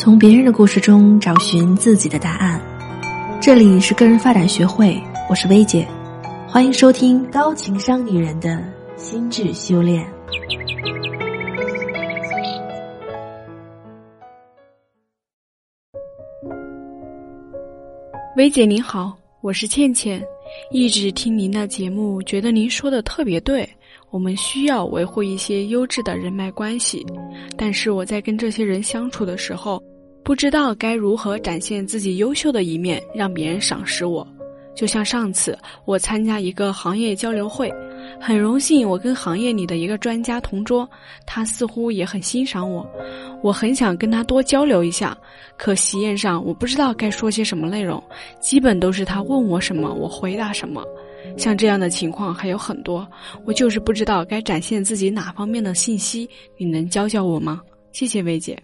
从别人的故事中找寻自己的答案。这里是个人发展学会，我是薇姐，欢迎收听高情商女人的心智修炼。薇姐您好，我是倩倩，一直听您的节目，觉得您说的特别对。我们需要维护一些优质的人脉关系，但是我在跟这些人相处的时候，不知道该如何展现自己优秀的一面，让别人赏识我。就像上次我参加一个行业交流会，很荣幸我跟行业里的一个专家同桌，他似乎也很欣赏我，我很想跟他多交流一下，可席宴上我不知道该说些什么内容，基本都是他问我什么我回答什么。像这样的情况还有很多，我就是不知道该展现自己哪方面的信息，你能教教我吗？谢谢薇姐。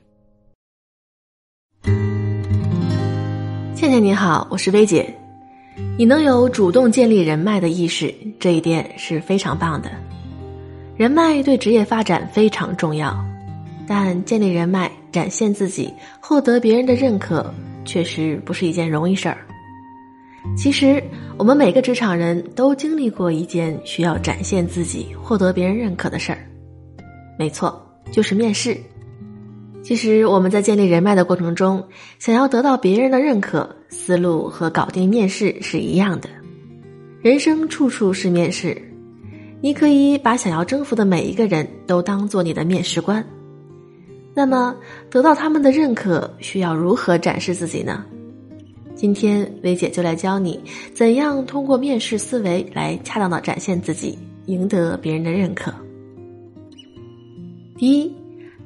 倩倩你好，我是薇姐。你能有主动建立人脉的意识，这一点是非常棒的。人脉对职业发展非常重要，但建立人脉、展现自己、获得别人的认可，确实不是一件容易事儿。其实，我们每个职场人都经历过一件需要展现自己、获得别人认可的事儿。没错，就是面试。其实我们在建立人脉的过程中，想要得到别人的认可，思路和搞定面试是一样的。人生处处是面试，你可以把想要征服的每一个人都当做你的面试官。那么，得到他们的认可，需要如何展示自己呢？今天薇姐就来教你怎样通过面试思维来恰当的展现自己，赢得别人的认可。第一，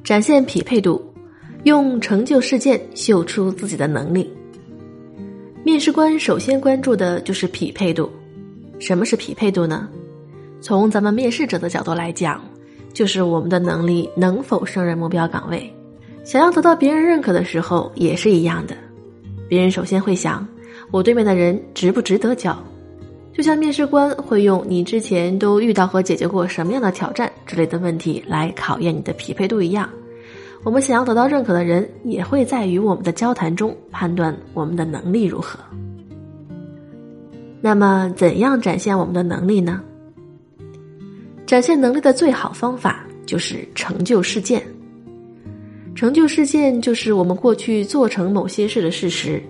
展现匹配度，用成就事件秀出自己的能力。面试官首先关注的就是匹配度。什么是匹配度呢？从咱们面试者的角度来讲，就是我们的能力能否胜任目标岗位。想要得到别人认可的时候，也是一样的。别人首先会想，我对面的人值不值得交？就像面试官会用你之前都遇到和解决过什么样的挑战之类的问题来考验你的匹配度一样，我们想要得到认可的人，也会在与我们的交谈中判断我们的能力如何。那么，怎样展现我们的能力呢？展现能力的最好方法就是成就事件。成就事件就是我们过去做成某些事的事实。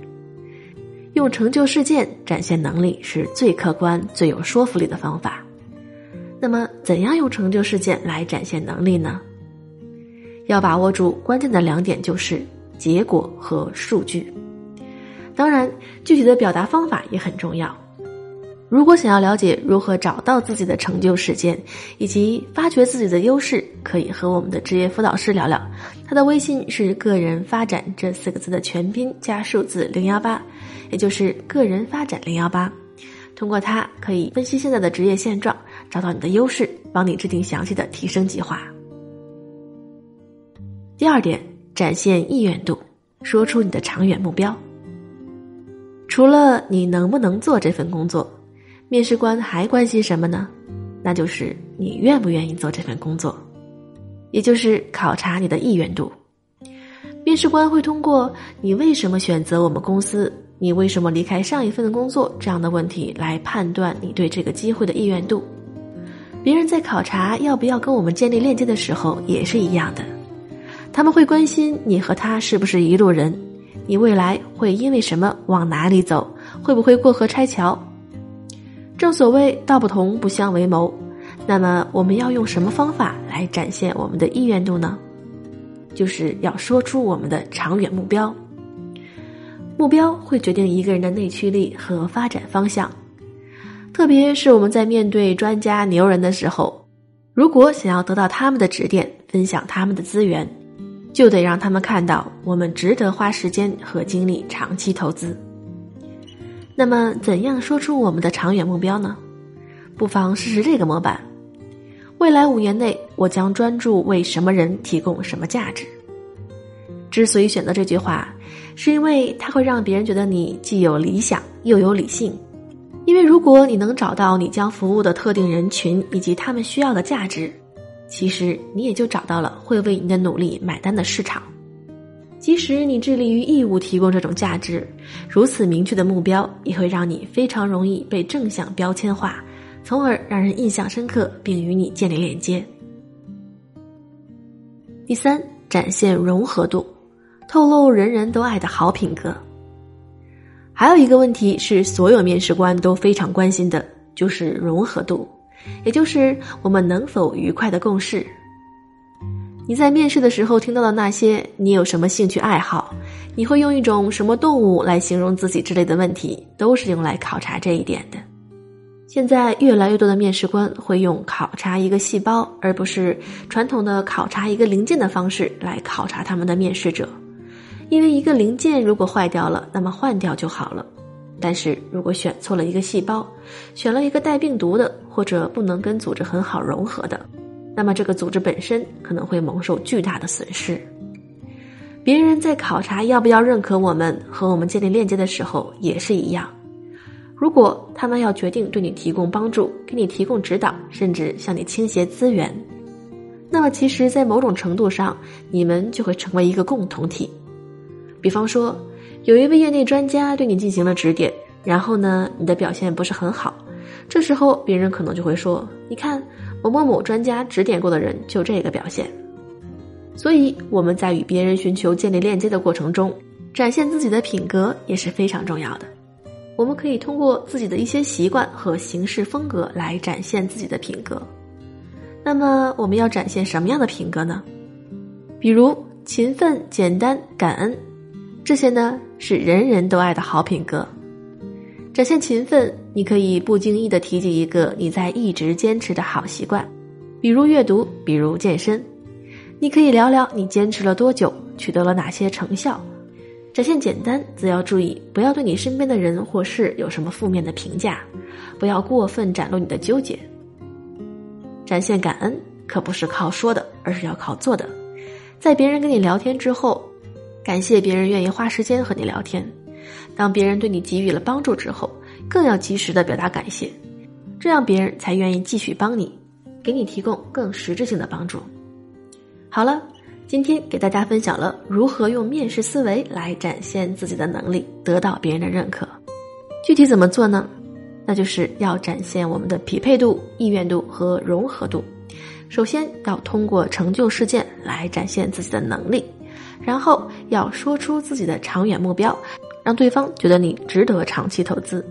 用成就事件展现能力是最客观、最有说服力的方法。那么，怎样用成就事件来展现能力呢？要把握住关键的两点，就是结果和数据。当然，具体的表达方法也很重要。如果想要了解如何找到自己的成就事件，以及发掘自己的优势，可以和我们的职业辅导师聊聊。他的微信是“个人发展”这四个字的全拼加数字零幺八，也就是“个人发展零幺八”。通过它，可以分析现在的职业现状，找到你的优势，帮你制定详细的提升计划。第二点，展现意愿度，说出你的长远目标。除了你能不能做这份工作。面试官还关心什么呢？那就是你愿不愿意做这份工作，也就是考察你的意愿度。面试官会通过你为什么选择我们公司，你为什么离开上一份的工作这样的问题来判断你对这个机会的意愿度。别人在考察要不要跟我们建立链接的时候也是一样的，他们会关心你和他是不是一路人，你未来会因为什么往哪里走，会不会过河拆桥。正所谓道不同不相为谋，那么我们要用什么方法来展现我们的意愿度呢？就是要说出我们的长远目标。目标会决定一个人的内驱力和发展方向，特别是我们在面对专家牛人的时候，如果想要得到他们的指点，分享他们的资源，就得让他们看到我们值得花时间和精力长期投资。那么，怎样说出我们的长远目标呢？不妨试试这个模板：未来五年内，我将专注为什么人提供什么价值。之所以选择这句话，是因为它会让别人觉得你既有理想又有理性。因为如果你能找到你将服务的特定人群以及他们需要的价值，其实你也就找到了会为你的努力买单的市场。即使你致力于义务提供这种价值，如此明确的目标也会让你非常容易被正向标签化，从而让人印象深刻并与你建立链接。第三，展现融合度，透露人人都爱的好品格。还有一个问题是，所有面试官都非常关心的，就是融合度，也就是我们能否愉快的共事。你在面试的时候听到的那些“你有什么兴趣爱好？你会用一种什么动物来形容自己”之类的问题，都是用来考察这一点的。现在越来越多的面试官会用考察一个细胞，而不是传统的考察一个零件的方式来考察他们的面试者，因为一个零件如果坏掉了，那么换掉就好了。但是如果选错了一个细胞，选了一个带病毒的，或者不能跟组织很好融合的。那么，这个组织本身可能会蒙受巨大的损失。别人在考察要不要认可我们和我们建立链接的时候也是一样。如果他们要决定对你提供帮助、给你提供指导，甚至向你倾斜资源，那么其实，在某种程度上，你们就会成为一个共同体。比方说，有一位业内专家对你进行了指点，然后呢，你的表现不是很好，这时候别人可能就会说：“你看。”某某某专家指点过的人就这个表现，所以我们在与别人寻求建立链接的过程中，展现自己的品格也是非常重要的。我们可以通过自己的一些习惯和行事风格来展现自己的品格。那么我们要展现什么样的品格呢？比如勤奋、简单、感恩，这些呢是人人都爱的好品格。展现勤奋，你可以不经意的提及一个你在一直坚持的好习惯，比如阅读，比如健身。你可以聊聊你坚持了多久，取得了哪些成效。展现简单，则要注意不要对你身边的人或事有什么负面的评价，不要过分展露你的纠结。展现感恩，可不是靠说的，而是要靠做的。在别人跟你聊天之后，感谢别人愿意花时间和你聊天。当别人对你给予了帮助之后，更要及时的表达感谢，这样别人才愿意继续帮你，给你提供更实质性的帮助。好了，今天给大家分享了如何用面试思维来展现自己的能力，得到别人的认可。具体怎么做呢？那就是要展现我们的匹配度、意愿度和融合度。首先要通过成就事件来展现自己的能力，然后要说出自己的长远目标。让对方觉得你值得长期投资，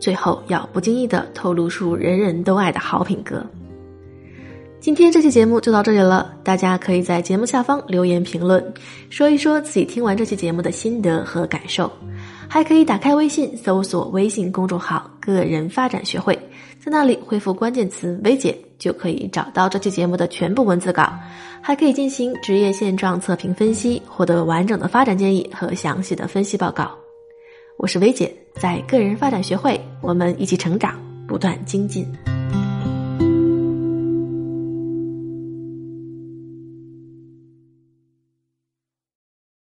最后要不经意的透露出人人都爱的好品格。今天这期节目就到这里了，大家可以在节目下方留言评论，说一说自己听完这期节目的心得和感受，还可以打开微信搜索微信公众号“个人发展学会”，在那里回复关键词“薇姐”。就可以找到这期节目的全部文字稿，还可以进行职业现状测评分析，获得完整的发展建议和详细的分析报告。我是薇姐，在个人发展学会，我们一起成长，不断精进。